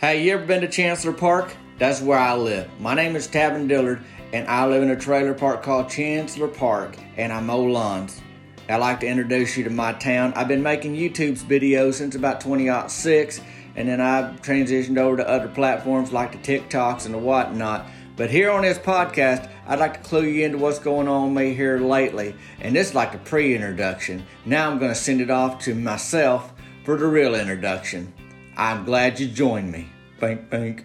Hey, you ever been to Chancellor Park? That's where I live. My name is Tavin Dillard, and I live in a trailer park called Chancellor Park, and I mow lawns. I'd like to introduce you to my town. I've been making YouTube's videos since about 2006, and then I've transitioned over to other platforms like the TikToks and the whatnot. But here on this podcast, I'd like to clue you into what's going on with me here lately. And this is like a pre introduction. Now I'm going to send it off to myself for the real introduction. I'm glad you joined me. Bink, bink.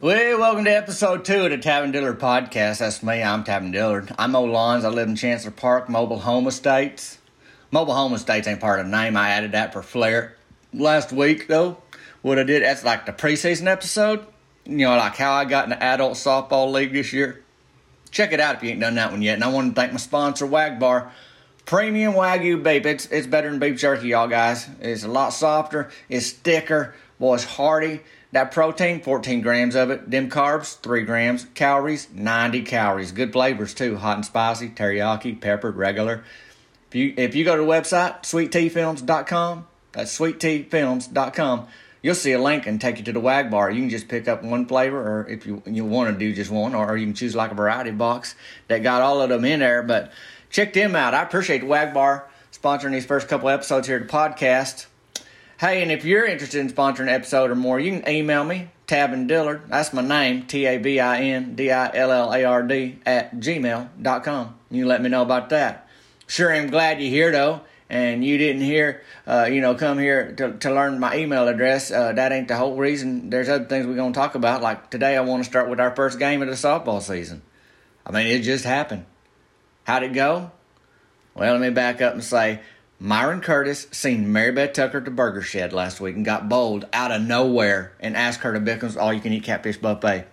Well, welcome to episode two of the Tavin Dillard podcast. That's me. I'm Tavin Dillard. I'm Mo Lawns. I live in Chancellor Park, Mobile Home Estates. Mobile Home Estates ain't part of the name. I added that for flair. Last week, though, what I did, that's like the preseason episode. You know, like how I got in the adult softball league this year. Check it out if you ain't done that one yet. And I want to thank my sponsor, Wagbar. Premium Wagyu beef. It's it's better than beef jerky, y'all guys. It's a lot softer. It's thicker. Boy, it's hearty. That protein, 14 grams of it. Them carbs, 3 grams. Calories, 90 calories. Good flavors too. Hot and spicy, teriyaki, peppered, regular. If you if you go to the website, sweetteafilms.com, that's sweetteafilms.com, you'll see a link and take you to the Wag Bar. You can just pick up one flavor, or if you you want to do just one, or you can choose like a variety box that got all of them in there. But check them out. I appreciate Wagbar sponsoring these first couple episodes here of the podcast. Hey, and if you're interested in sponsoring an episode or more, you can email me, Tavin Dillard. That's my name, T A B I N D I L L A R D, at gmail.com. You let me know about that. Sure, I'm glad you're here, though, and you didn't hear, uh, you know, come here to, to learn my email address. Uh, that ain't the whole reason. There's other things we're going to talk about. Like today, I want to start with our first game of the softball season. I mean, it just happened. How'd it go? Well, let me back up and say Myron Curtis seen Mary Beth Tucker at the Burger Shed last week and got bold out of nowhere and asked her to Bickham's all you can eat catfish buffet.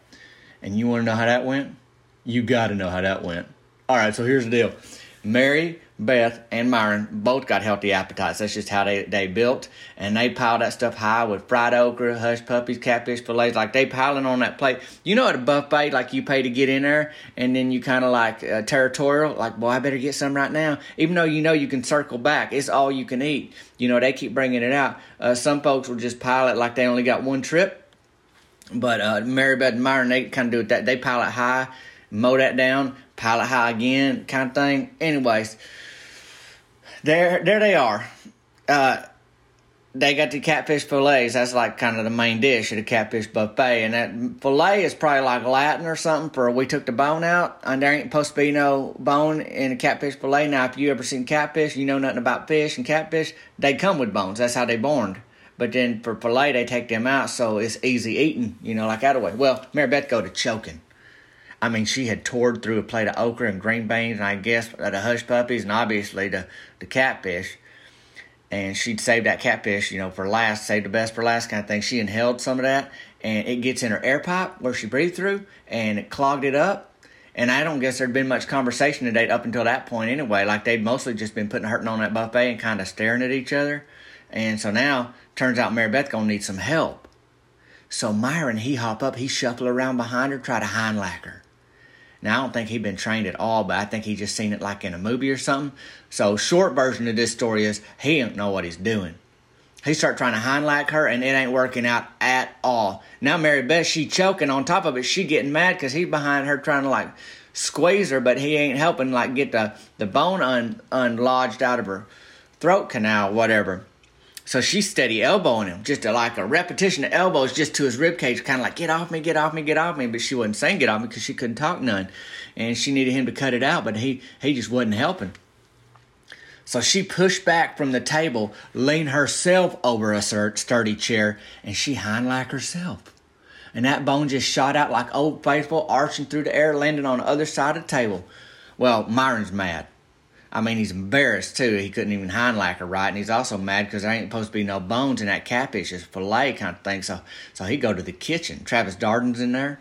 And you want to know how that went? You got to know how that went. All right, so here's the deal Mary Beth and Myron both got healthy appetites. That's just how they, they built. And they piled that stuff high with fried okra, hush puppies, catfish fillets. Like they piling on that plate. You know, at a buffet, like you pay to get in there and then you kind of like uh, territorial. Like, boy, I better get some right now. Even though you know you can circle back, it's all you can eat. You know, they keep bringing it out. Uh, some folks will just pile it like they only got one trip. But uh, Mary Beth and Myron, they kind of do it that. They pile it high, mow that down, pile it high again, kind of thing. Anyways there there they are. Uh, they got the catfish fillets. That's like kind of the main dish of the catfish buffet. And that fillet is probably like Latin or something for we took the bone out. And there ain't supposed to be no bone in a catfish fillet. Now, if you ever seen catfish, you know nothing about fish and catfish, they come with bones. That's how they born. But then for fillet, they take them out so it's easy eating, you know, like that way. Well, Mary Beth go to choking. I mean, she had toured through a plate of okra and green beans, and I guess the hush puppies, and obviously the, the catfish. And she'd saved that catfish, you know, for last, saved the best for last kind of thing. She inhaled some of that, and it gets in her air pipe where she breathed through, and it clogged it up. And I don't guess there'd been much conversation to date up until that point anyway. Like they'd mostly just been putting hurting on that buffet and kind of staring at each other. And so now, turns out Mary Beth gonna need some help. So Myron, he hop up, he shuffle around behind her, try to Heimlich her. Now I don't think he'd been trained at all, but I think he just seen it like in a movie or something. So short version of this story is he don't know what he's doing. He start trying to Heimlich her, and it ain't working out at all. Now Mary Beth, she choking on top of it. She getting mad because he's behind her trying to like squeeze her, but he ain't helping like get the the bone un, unlodged out of her throat canal, whatever. So she's steady elbowing him, just a, like a repetition of elbows just to his ribcage, kind of like, get off me, get off me, get off me. But she wasn't saying get off me because she couldn't talk none. And she needed him to cut it out, but he, he just wasn't helping. So she pushed back from the table, leaned herself over a sturdy chair, and she Heimlich herself. And that bone just shot out like old faithful, arching through the air, landing on the other side of the table. Well, Myron's mad. I mean, he's embarrassed too. He couldn't even hind her right, and he's also mad because there ain't supposed to be no bones in that catfish. It's fillet kind of thing. So, so he go to the kitchen. Travis Darden's in there.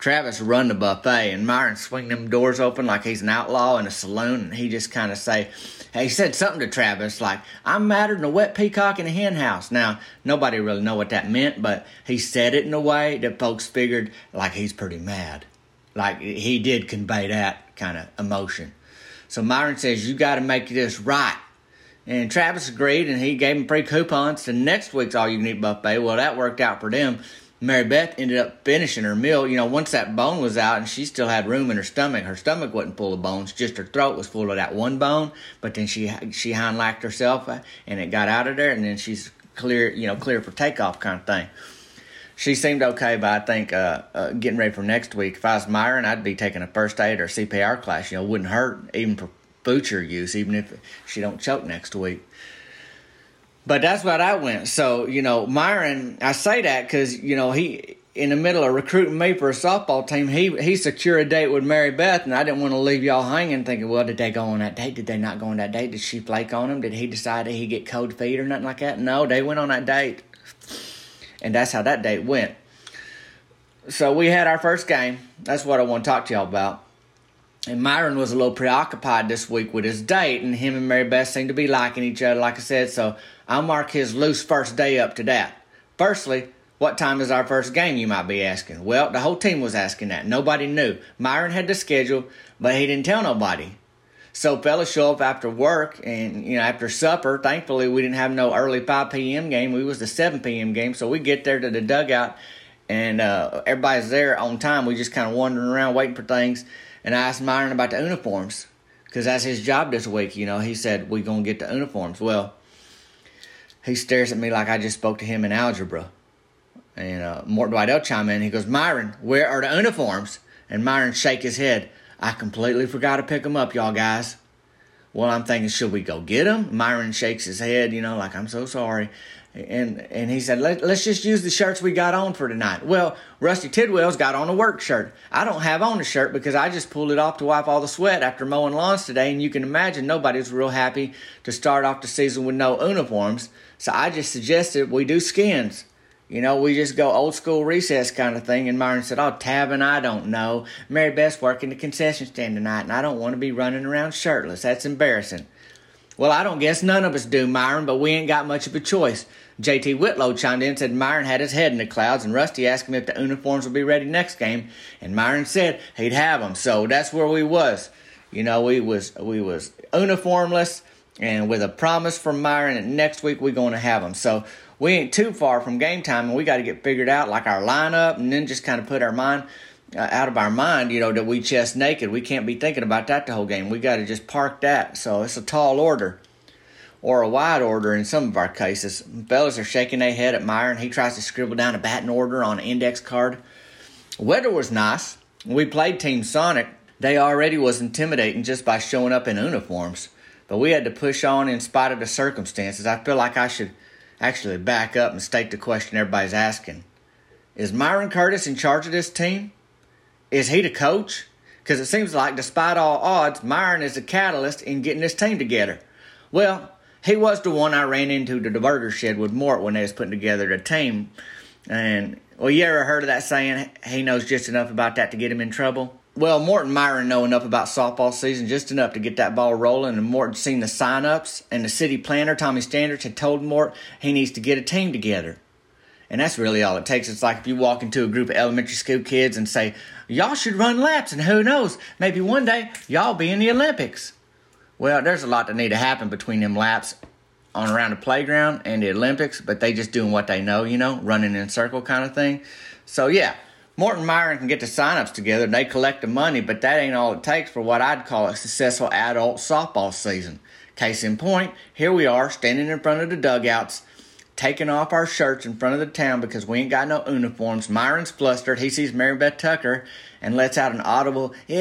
Travis run the buffet, and Myron swing them doors open like he's an outlaw in a saloon, and he just kind of say, he said something to Travis like, "I'm madder than a wet peacock in a hen house." Now, nobody really know what that meant, but he said it in a way that folks figured like he's pretty mad, like he did convey that kind of emotion. So Myron says, You got to make this right. And Travis agreed, and he gave him free coupons to next week's all you can eat buffet. Well, that worked out for them. Mary Beth ended up finishing her meal. You know, once that bone was out and she still had room in her stomach, her stomach wasn't full of bones, just her throat was full of that one bone. But then she she hind herself uh, and it got out of there, and then she's clear, you know, clear for takeoff kind of thing. She seemed okay, but I think uh, uh, getting ready for next week, if I was Myron, I'd be taking a first aid or CPR class. You know, wouldn't hurt even for butcher use, even if she don't choke next week. But that's what I went. So, you know, Myron, I say that because, you know, he, in the middle of recruiting me for a softball team, he he secured a date with Mary Beth, and I didn't want to leave y'all hanging thinking, well, did they go on that date? Did they not go on that date? Did she flake on him? Did he decide that he get cold feet or nothing like that? No, they went on that date, and that's how that date went. So we had our first game. That's what I want to talk to y'all about. And Myron was a little preoccupied this week with his date, and him and Mary Beth seemed to be liking each other, like I said. So I'll mark his loose first day up to that. Firstly, what time is our first game, you might be asking? Well, the whole team was asking that. Nobody knew. Myron had the schedule, but he didn't tell nobody. So fellas show up after work and you know after supper. Thankfully, we didn't have no early 5 p.m. game. We was the 7 p.m. game. So we get there to the dugout, and uh, everybody's there on time. We just kind of wandering around waiting for things. And I asked Myron about the uniforms because that's his job this week. You know, he said we gonna get the uniforms. Well, he stares at me like I just spoke to him in algebra. And uh, Mort Dwight chime in. He goes, Myron, where are the uniforms? And Myron shake his head. I completely forgot to pick them up, y'all guys. Well, I'm thinking, should we go get them? Myron shakes his head, you know, like I'm so sorry. And and he said Let, us just use the shirts we got on for tonight. Well rusty tidwell's got on a work shirt. I don't have on a shirt because i just pulled it off to wipe all the sweat after mowing lawns today and you can imagine nobody's real happy to start off the season with no uniforms. So i just suggested we do skins you know, we just go old school recess kind of thing. And Myron said, Oh, Tavin, I don't know. Mary Beth's working the concession stand tonight, and I don't want to be running around shirtless. That's embarrassing. Well, I don't guess none of us do, Myron, but we ain't got much of a choice. JT Whitlow chimed in and said Myron had his head in the clouds, and Rusty asked him if the uniforms would be ready next game, and Myron said he'd have them. So that's where we was. You know, we was we was uniformless, and with a promise from Myron that next week we're going to have them. So we ain't too far from game time, and we got to get figured out like our lineup, and then just kind of put our mind uh, out of our mind, you know, that we chest naked. We can't be thinking about that the whole game. We got to just park that. So it's a tall order or a wide order in some of our cases. Fellas are shaking their head at Meyer, and He tries to scribble down a batting order on an index card. Weather was nice. We played Team Sonic. They already was intimidating just by showing up in uniforms. But we had to push on in spite of the circumstances. I feel like I should actually back up and state the question everybody's asking. Is Myron Curtis in charge of this team? Is he the coach? Because it seems like, despite all odds, Myron is the catalyst in getting this team together. Well, he was the one I ran into to the burger shed with Mort when they was putting together the team. And, well, you ever heard of that saying, he knows just enough about that to get him in trouble? Well, Morton Myron know enough about softball season, just enough to get that ball rolling, and Mort seen the sign-ups, and the city planner, Tommy Standards, had told Mort he needs to get a team together. And that's really all it takes. It's like if you walk into a group of elementary school kids and say, Y'all should run laps, and who knows, maybe one day y'all be in the Olympics. Well, there's a lot that need to happen between them laps on around the playground and the Olympics, but they just doing what they know, you know, running in a circle kind of thing. So yeah, Morton Myron can get the signups together and they collect the money, but that ain't all it takes for what I'd call a successful adult softball season. Case in point, here we are standing in front of the dugouts taking off our shirts in front of the town because we ain't got no uniforms. Myron's flustered. He sees Mary Beth Tucker and lets out an audible, Ew!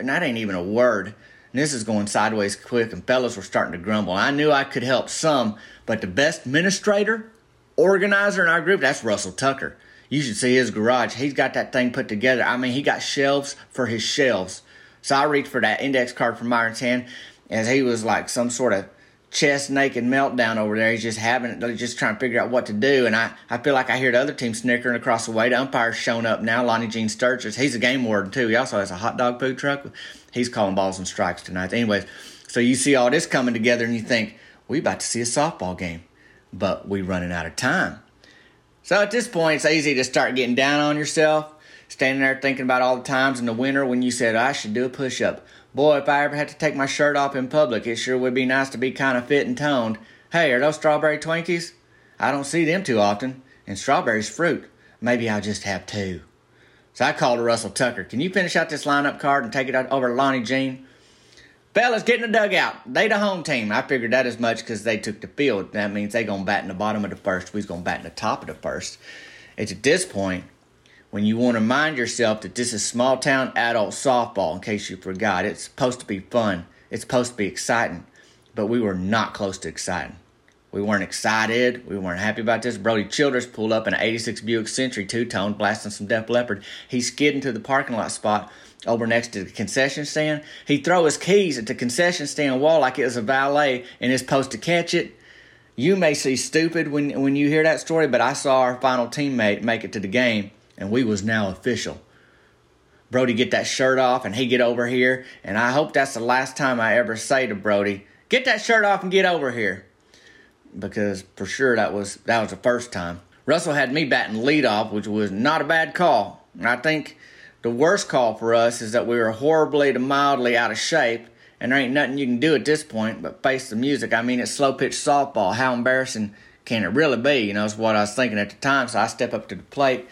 and that ain't even a word. And this is going sideways quick, and fellas were starting to grumble. I knew I could help some, but the best administrator, organizer in our group, that's Russell Tucker. You should see his garage. He's got that thing put together. I mean, he got shelves for his shelves. So I reached for that index card from Myron's hand as he was like some sort of chest naked meltdown over there. He's just having it, just trying to figure out what to do. And I, I feel like I hear the other team snickering across the way. The umpire's showing up now, Lonnie Jean Sturgis. He's a game warden too. He also has a hot dog food truck. He's calling balls and strikes tonight. Anyways, so you see all this coming together and you think, we about to see a softball game. But we running out of time. So at this point, it's easy to start getting down on yourself, standing there thinking about all the times in the winter when you said, I should do a push up. Boy, if I ever had to take my shirt off in public, it sure would be nice to be kind of fit and toned. Hey, are those strawberry Twinkies? I don't see them too often. And strawberries fruit. Maybe I'll just have two. So I called Russell Tucker. Can you finish out this lineup card and take it over to Lonnie Jean? Fellas, get in the dugout. They the home team. I figured that as much because they took the field. That means they gonna bat in the bottom of the first. We's gonna bat in the top of the first. It's at this point when you want to remind yourself that this is small town adult softball. In case you forgot, it's supposed to be fun. It's supposed to be exciting, but we were not close to exciting. We weren't excited. We weren't happy about this. Brody Childers pulled up in an 86 Buick Century two tone, blasting some Def Leppard. He skid into the parking lot spot over next to the concession stand. He'd throw his keys at the concession stand wall like it was a valet and is supposed to catch it. You may see stupid when when you hear that story, but I saw our final teammate make it to the game, and we was now official. Brody get that shirt off and he get over here, and I hope that's the last time I ever say to Brody, "Get that shirt off and get over here." because for sure that was that was the first time. Russell had me batting leadoff, which was not a bad call. I think the worst call for us is that we were horribly to mildly out of shape, and there ain't nothing you can do at this point but face the music. I mean, it's slow pitch softball. How embarrassing can it really be? You know, is what I was thinking at the time. So I step up to the plate.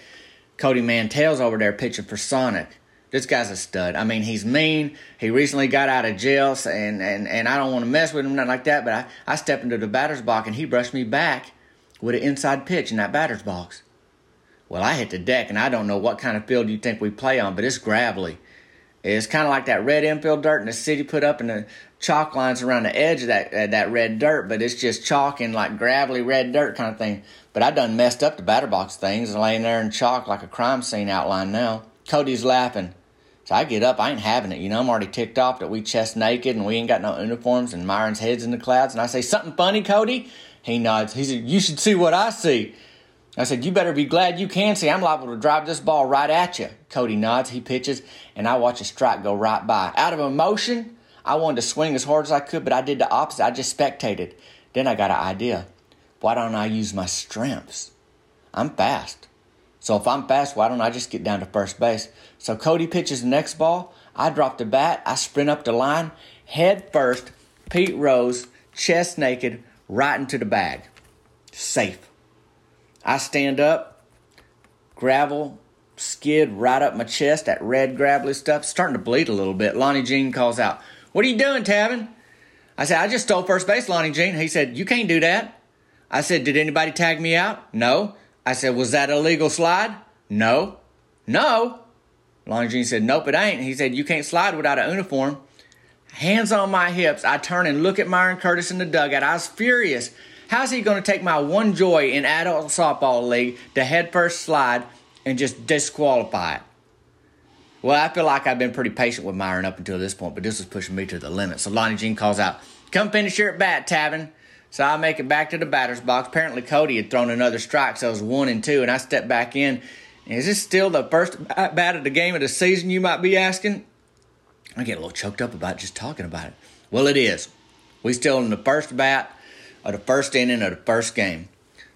Cody Mantell's over there pitching for Sonic. This guy's a stud. I mean, he's mean. He recently got out of jail, and, and, and I don't want to mess with him, nothing like that. But I, I stepped into the batter's box, and he brushed me back with an inside pitch in that batter's box. Well, I hit the deck, and I don't know what kind of field you think we play on, but it's gravelly. It's kind of like that red infield dirt in the city put up, and the chalk lines around the edge of that uh, that red dirt, but it's just chalk and like gravelly red dirt kind of thing. But I done messed up the batter box things and laying there in chalk like a crime scene outline now. Cody's laughing. So I get up, I ain't having it. You know, I'm already ticked off that we chest naked and we ain't got no uniforms and Myron's head's in the clouds. And I say, Something funny, Cody? He nods. He said, You should see what I see. I said, You better be glad you can see. I'm liable to drive this ball right at you. Cody nods, he pitches, and I watch a strike go right by. Out of emotion, I wanted to swing as hard as I could, but I did the opposite. I just spectated. Then I got an idea. Why don't I use my strengths? I'm fast. So if I'm fast, why don't I just get down to first base? So Cody pitches the next ball. I drop the bat. I sprint up the line, head first, Pete Rose, chest naked, right into the bag. Safe. I stand up, gravel skid right up my chest, that red gravelly stuff, starting to bleed a little bit. Lonnie Jean calls out, What are you doing, Tavin? I said, I just stole first base, Lonnie Jean. He said, You can't do that. I said, Did anybody tag me out? No. I said, Was that a legal slide? No. No. Lonnie Jean said, Nope, it ain't. He said, You can't slide without a uniform. Hands on my hips, I turn and look at Myron Curtis in the dugout. I was furious. How's he going to take my one joy in adult softball league to head first slide and just disqualify it? Well, I feel like I've been pretty patient with Myron up until this point, but this was pushing me to the limit. So Lonnie Jean calls out, Come finish your at bat, Tavin. So I make it back to the batter's box. Apparently, Cody had thrown another strike, so it was one and two, and I step back in. Is this still the first bat of the game of the season, you might be asking? I get a little choked up about just talking about it. Well, it is. We still in the first bat of the first inning of the first game.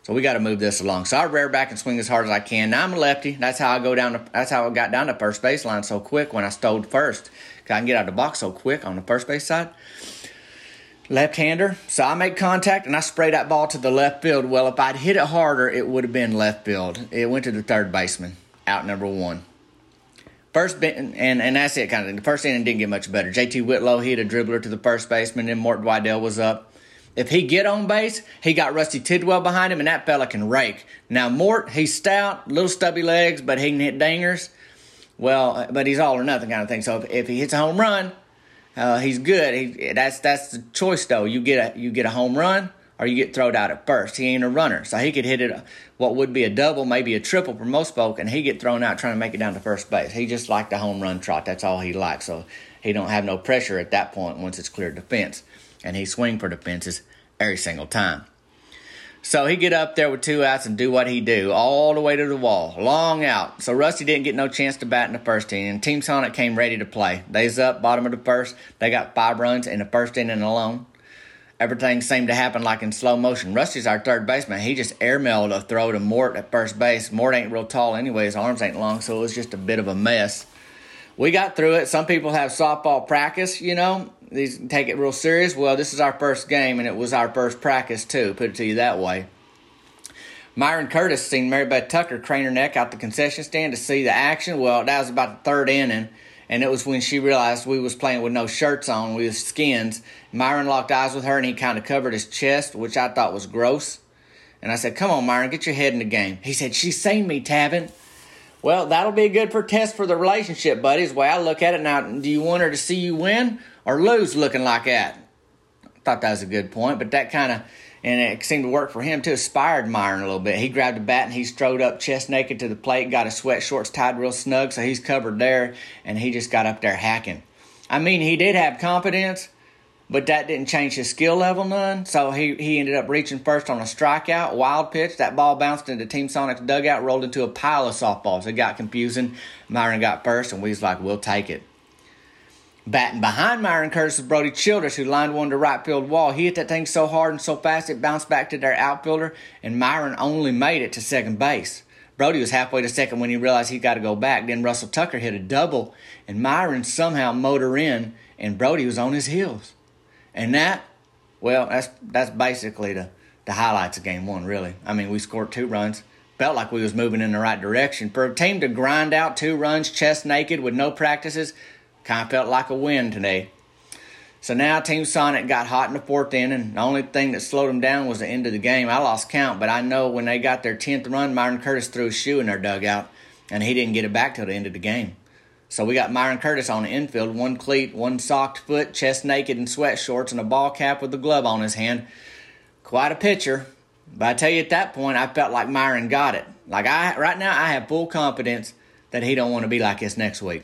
So we got to move this along. So I rear back and swing as hard as I can. Now I'm a lefty. That's how I go down. To, that's how I got down to first baseline so quick when I stole first. Cause I can get out of the box so quick on the first base side left hander. So I make contact and I spray that ball to the left field. Well, if I'd hit it harder, it would have been left field. It went to the third baseman, out number one. First, and, and that's it kind of. The first inning didn't get much better. JT Whitlow hit a dribbler to the first baseman, then Mort Wydell was up. If he get on base, he got Rusty Tidwell behind him, and that fella can rake. Now Mort, he's stout, little stubby legs, but he can hit dingers. Well, but he's all or nothing kind of thing. So if, if he hits a home run, uh, he's good. He, that's that's the choice though. You get a you get a home run or you get thrown out at first. He ain't a runner, so he could hit it what would be a double, maybe a triple for most folk, and he get thrown out trying to make it down to first base. He just liked the home run trot. That's all he likes. So he don't have no pressure at that point once it's cleared the fence, and he swing for the fences every single time. So he get up there with two outs and do what he do, all the way to the wall, long out. So Rusty didn't get no chance to bat in the first inning. And Team Sonic came ready to play. They's up, bottom of the first. They got five runs in the first inning alone. Everything seemed to happen like in slow motion. Rusty's our third baseman. He just airmailed a throw to Mort at first base. Mort ain't real tall anyway. His arms ain't long, so it was just a bit of a mess. we got through it. Some people have softball practice, you know, these take it real serious. Well, this is our first game, and it was our first practice too. Put it to you that way. Myron Curtis seen Mary Beth Tucker crane her neck out the concession stand to see the action. Well, that was about the third inning, and it was when she realized we was playing with no shirts on, we was skins. Myron locked eyes with her, and he kind of covered his chest, which I thought was gross. And I said, "Come on, Myron, get your head in the game." He said, "She's seen me, Tavin." Well, that'll be a good test for the relationship, buddies. Way I look at it now, do you want her to see you win or lose looking like that? I thought that was a good point, but that kind of and it seemed to work for him too. Inspired Myron a little bit. He grabbed a bat and he strode up chest naked to the plate, got his sweat shorts tied real snug, so he's covered there, and he just got up there hacking. I mean, he did have confidence, but that didn't change his skill level none. So he, he ended up reaching first on a strikeout, wild pitch. That ball bounced into Team Sonic's dugout, rolled into a pile of softballs. It got confusing. Myron got first, and we was like, we'll take it. Batting behind Myron Curtis was Brody Childress, who lined one to right field wall. He hit that thing so hard and so fast it bounced back to their outfielder, and Myron only made it to second base. Brody was halfway to second when he realized he got to go back. Then Russell Tucker hit a double, and Myron somehow motor in, and Brody was on his heels. And that, well, that's that's basically the the highlights of game one. Really, I mean, we scored two runs. Felt like we was moving in the right direction. For a team to grind out two runs chest naked with no practices, kind of felt like a win today. So now Team Sonic got hot in the fourth inning. The only thing that slowed them down was the end of the game. I lost count, but I know when they got their tenth run, Myron Curtis threw a shoe in their dugout, and he didn't get it back till the end of the game. So we got Myron Curtis on the infield, one cleat, one socked foot, chest naked in sweat shorts, and a ball cap with a glove on his hand. Quite a pitcher. But I tell you, at that point, I felt like Myron got it. Like I, right now, I have full confidence that he don't want to be like this next week.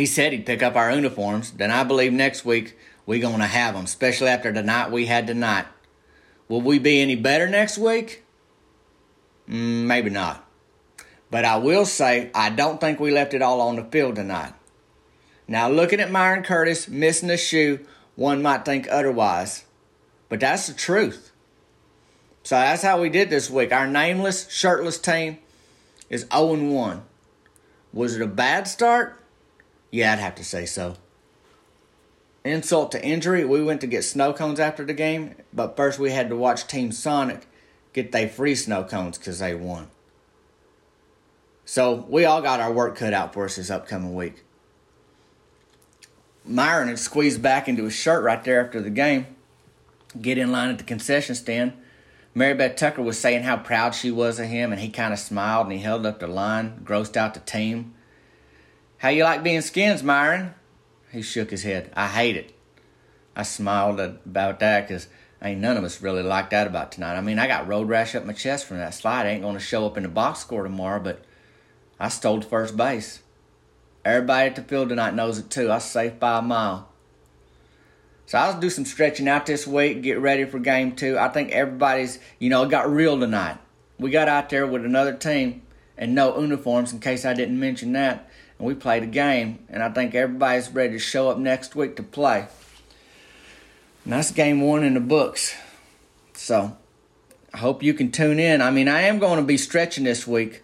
He said he'd pick up our uniforms. Then I believe next week we gonna have them, especially after the night we had tonight. Will we be any better next week? Mm, maybe not. But I will say, I don't think we left it all on the field tonight. Now, looking at Myron Curtis missing a shoe, one might think otherwise. But that's the truth. So that's how we did this week. Our nameless, shirtless team is 0 1. Was it a bad start? Yeah, I'd have to say so. Insult to injury, we went to get snow cones after the game, but first we had to watch Team Sonic get their free snow cones because they won. So we all got our work cut out for us this upcoming week. Myron had squeezed back into his shirt right there after the game, get in line at the concession stand. Mary Beth Tucker was saying how proud she was of him, and he kind of smiled and he held up the line, grossed out the team. How you like being skins, Myron? He shook his head. I hate it. I smiled about that because ain't none of us really like that about tonight. I mean, I got road rash up my chest from that slide. I ain't going to show up in the box score tomorrow, but I stole first base. Everybody at the field tonight knows it too. I was safe by a mile. So I'll do some stretching out this week, get ready for game two. I think everybody's, you know, got real tonight. We got out there with another team and no uniforms in case I didn't mention that. And we played a game. And I think everybody's ready to show up next week to play. And that's game one in the books. So I hope you can tune in. I mean, I am going to be stretching this week.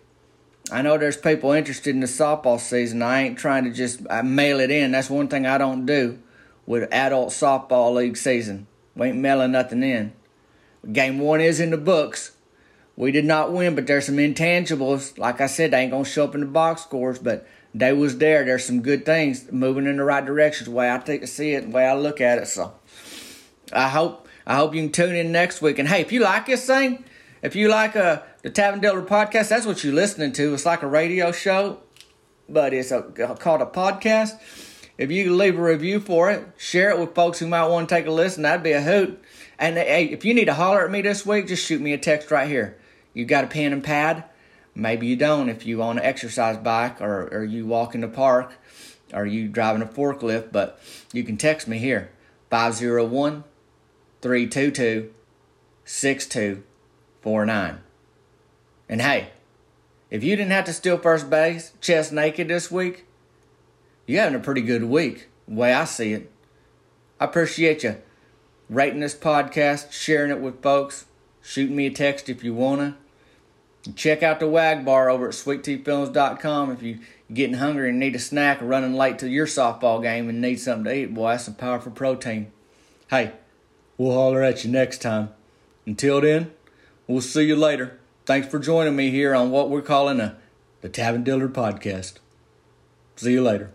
I know there's people interested in the softball season. I ain't trying to just uh, mail it in. That's one thing I don't do with adult softball league season. We ain't mailing nothing in. Game one is in the books. We did not win, but there's some intangibles. Like I said, they ain't gonna show up in the box scores, but they was there. There's some good things moving in the right direction. The way I take to see it, the way I look at it. So I hope I hope you can tune in next week. And hey, if you like this thing, if you like uh, the Tavin Dillard podcast, that's what you're listening to. It's like a radio show, but it's a, called a podcast. If you leave a review for it, share it with folks who might want to take a listen, that'd be a hoot. And hey, if you need to holler at me this week, just shoot me a text right here. You got a pen and pad? Maybe you don't if you own an exercise bike or, or you walk in the park or you driving a forklift, but you can text me here 501 322 6249. And hey, if you didn't have to steal first base chest naked this week, you're having a pretty good week, the way I see it. I appreciate you rating this podcast, sharing it with folks, shooting me a text if you want to. Check out the WAG bar over at sweetteafilms.com if you're getting hungry and need a snack or running late to your softball game and need something to eat. Boy, that's some powerful protein. Hey, we'll holler at you next time. Until then, we'll see you later. Thanks for joining me here on what we're calling a, the Tavin Dillard Podcast. See you later.